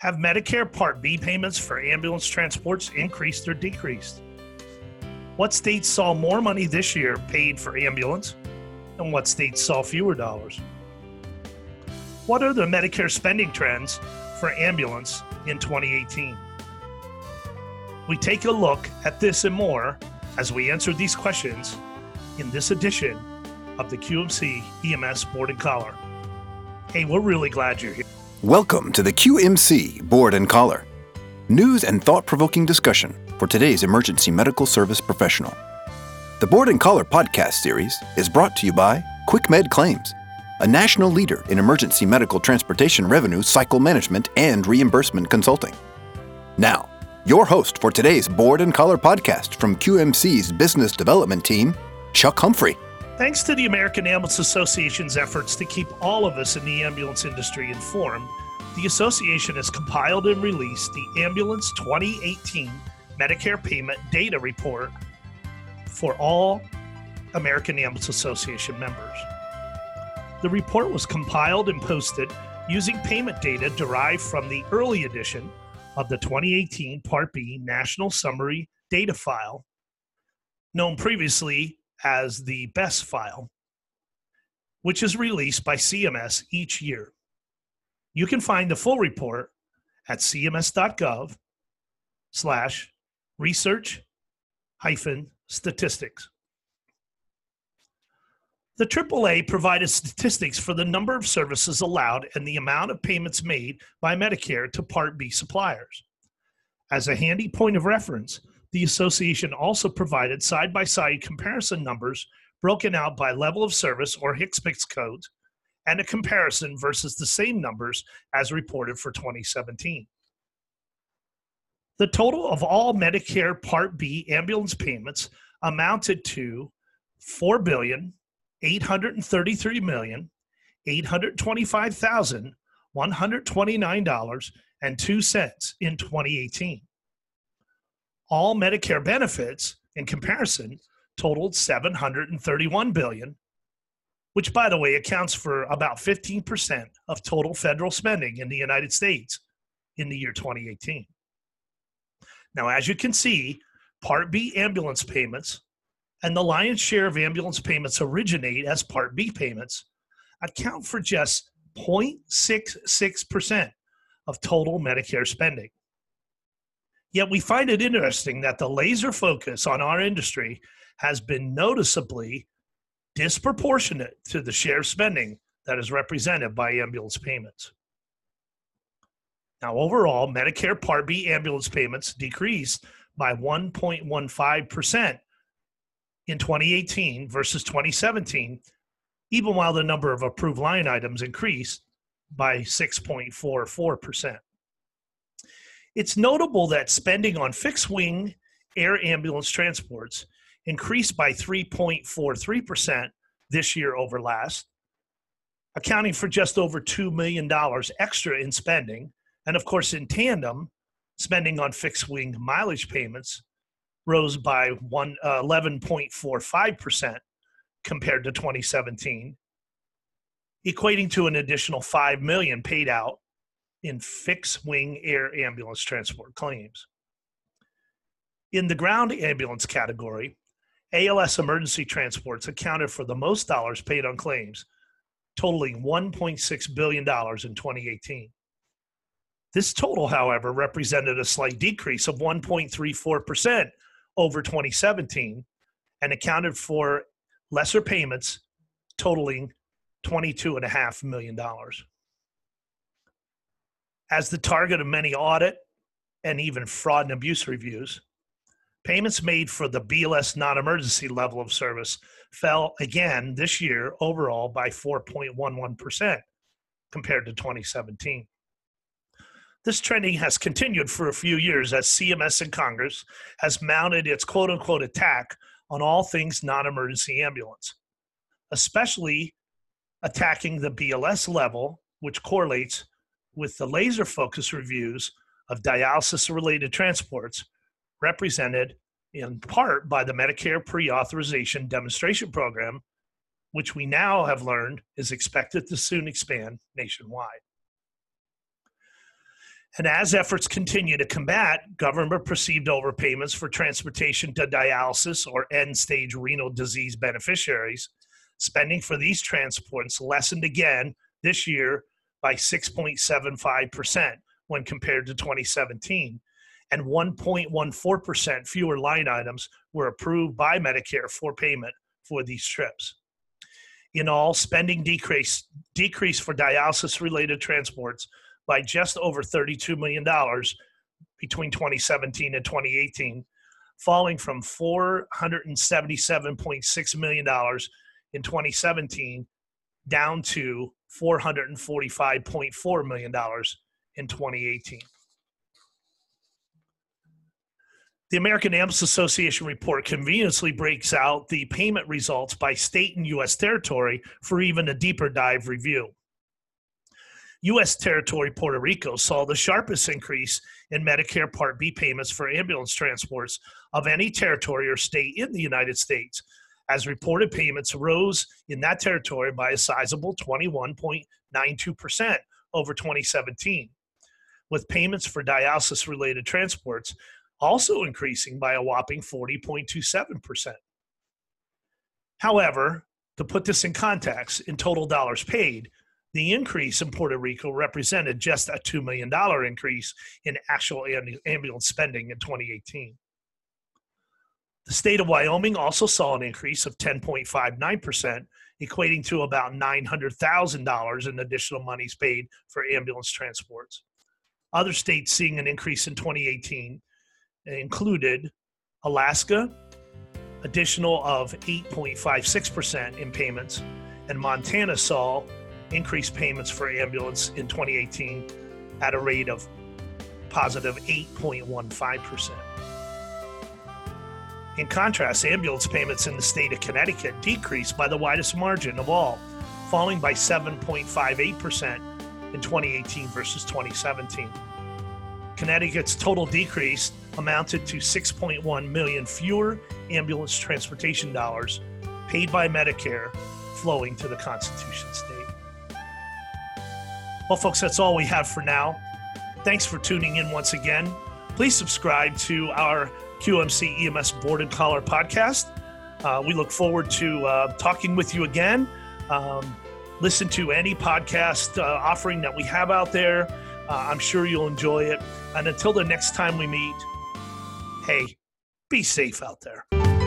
Have Medicare Part B payments for ambulance transports increased or decreased? What states saw more money this year paid for ambulance, and what states saw fewer dollars? What are the Medicare spending trends for ambulance in 2018? We take a look at this and more as we answer these questions in this edition of the QMC EMS Board and Collar. Hey, we're really glad you're here. Welcome to the QMC Board and Collar. News and thought provoking discussion for today's emergency medical service professional. The Board and Collar podcast series is brought to you by QuickMed Claims, a national leader in emergency medical transportation revenue cycle management and reimbursement consulting. Now, your host for today's Board and Collar podcast from QMC's business development team, Chuck Humphrey. Thanks to the American Ambulance Association's efforts to keep all of us in the ambulance industry informed, the association has compiled and released the Ambulance 2018 Medicare Payment Data Report for all American Ambulance Association members. The report was compiled and posted using payment data derived from the early edition of the 2018 Part B National Summary Data File, known previously as the BESS file, which is released by CMS each year. You can find the full report at cms.gov slash research hyphen statistics. The AAA provided statistics for the number of services allowed and the amount of payments made by Medicare to Part B suppliers. As a handy point of reference, the association also provided side by side comparison numbers broken out by level of service or HCPCS codes and a comparison versus the same numbers as reported for 2017. The total of all Medicare Part B ambulance payments amounted to four billion eight hundred thirty-three million eight hundred twenty-five thousand one hundred twenty-nine dollars and two cents in 2018 all Medicare benefits in comparison totaled 731 billion, which by the way accounts for about 15% of total federal spending in the United States in the year 2018. Now, as you can see, Part B ambulance payments and the lion's share of ambulance payments originate as Part B payments account for just 0.66% of total Medicare spending. Yet we find it interesting that the laser focus on our industry has been noticeably disproportionate to the share of spending that is represented by ambulance payments. Now, overall, Medicare Part B ambulance payments decreased by 1.15% in 2018 versus 2017, even while the number of approved line items increased by 6.44%. It's notable that spending on fixed wing air ambulance transports increased by 3.43% this year over last, accounting for just over $2 million extra in spending. And of course, in tandem, spending on fixed wing mileage payments rose by one, uh, 11.45% compared to 2017, equating to an additional 5 million paid out in fixed wing air ambulance transport claims. In the ground ambulance category, ALS emergency transports accounted for the most dollars paid on claims, totaling $1.6 billion in 2018. This total, however, represented a slight decrease of 1.34% over 2017 and accounted for lesser payments totaling $22.5 million as the target of many audit and even fraud and abuse reviews. Payments made for the BLS non emergency level of service fell again this year overall by 4.11% compared to 2017. This trending has continued for a few years as CMS and Congress has mounted its quote unquote attack on all things non emergency ambulance, especially attacking the BLS level, which correlates with the laser focus reviews of dialysis related transports represented in part by the Medicare pre authorization demonstration program, which we now have learned is expected to soon expand nationwide. And as efforts continue to combat government perceived overpayments for transportation to dialysis or end stage renal disease beneficiaries, spending for these transports lessened again this year by 6.75% when compared to 2017. And 1.14% fewer line items were approved by Medicare for payment for these trips. In all, spending decreased, decreased for dialysis related transports by just over $32 million between 2017 and 2018, falling from $477.6 million in 2017 down to $445.4 million in 2018. The American Ambulance Association report conveniently breaks out the payment results by state and U.S. territory for even a deeper dive review. U.S. territory Puerto Rico saw the sharpest increase in Medicare Part B payments for ambulance transports of any territory or state in the United States, as reported payments rose in that territory by a sizable 21.92% over 2017, with payments for dialysis related transports also increasing by a whopping 40.27%. However, to put this in context, in total dollars paid, the increase in Puerto Rico represented just a $2 million increase in actual ambulance spending in 2018. The state of Wyoming also saw an increase of 10.59%, equating to about $900,000 in additional monies paid for ambulance transports. Other states seeing an increase in 2018 included Alaska, additional of 8.56% in payments, and Montana saw increased payments for ambulance in 2018 at a rate of positive 8.15%. In contrast, ambulance payments in the state of Connecticut decreased by the widest margin of all, falling by 7.58% in 2018 versus 2017. Connecticut's total decrease amounted to 6.1 million fewer ambulance transportation dollars paid by Medicare flowing to the Constitution state. Well, folks, that's all we have for now. Thanks for tuning in once again. Please subscribe to our QMC EMS Board and Collar podcast. Uh, we look forward to uh, talking with you again. Um, listen to any podcast uh, offering that we have out there. Uh, I'm sure you'll enjoy it. And until the next time we meet, hey, be safe out there.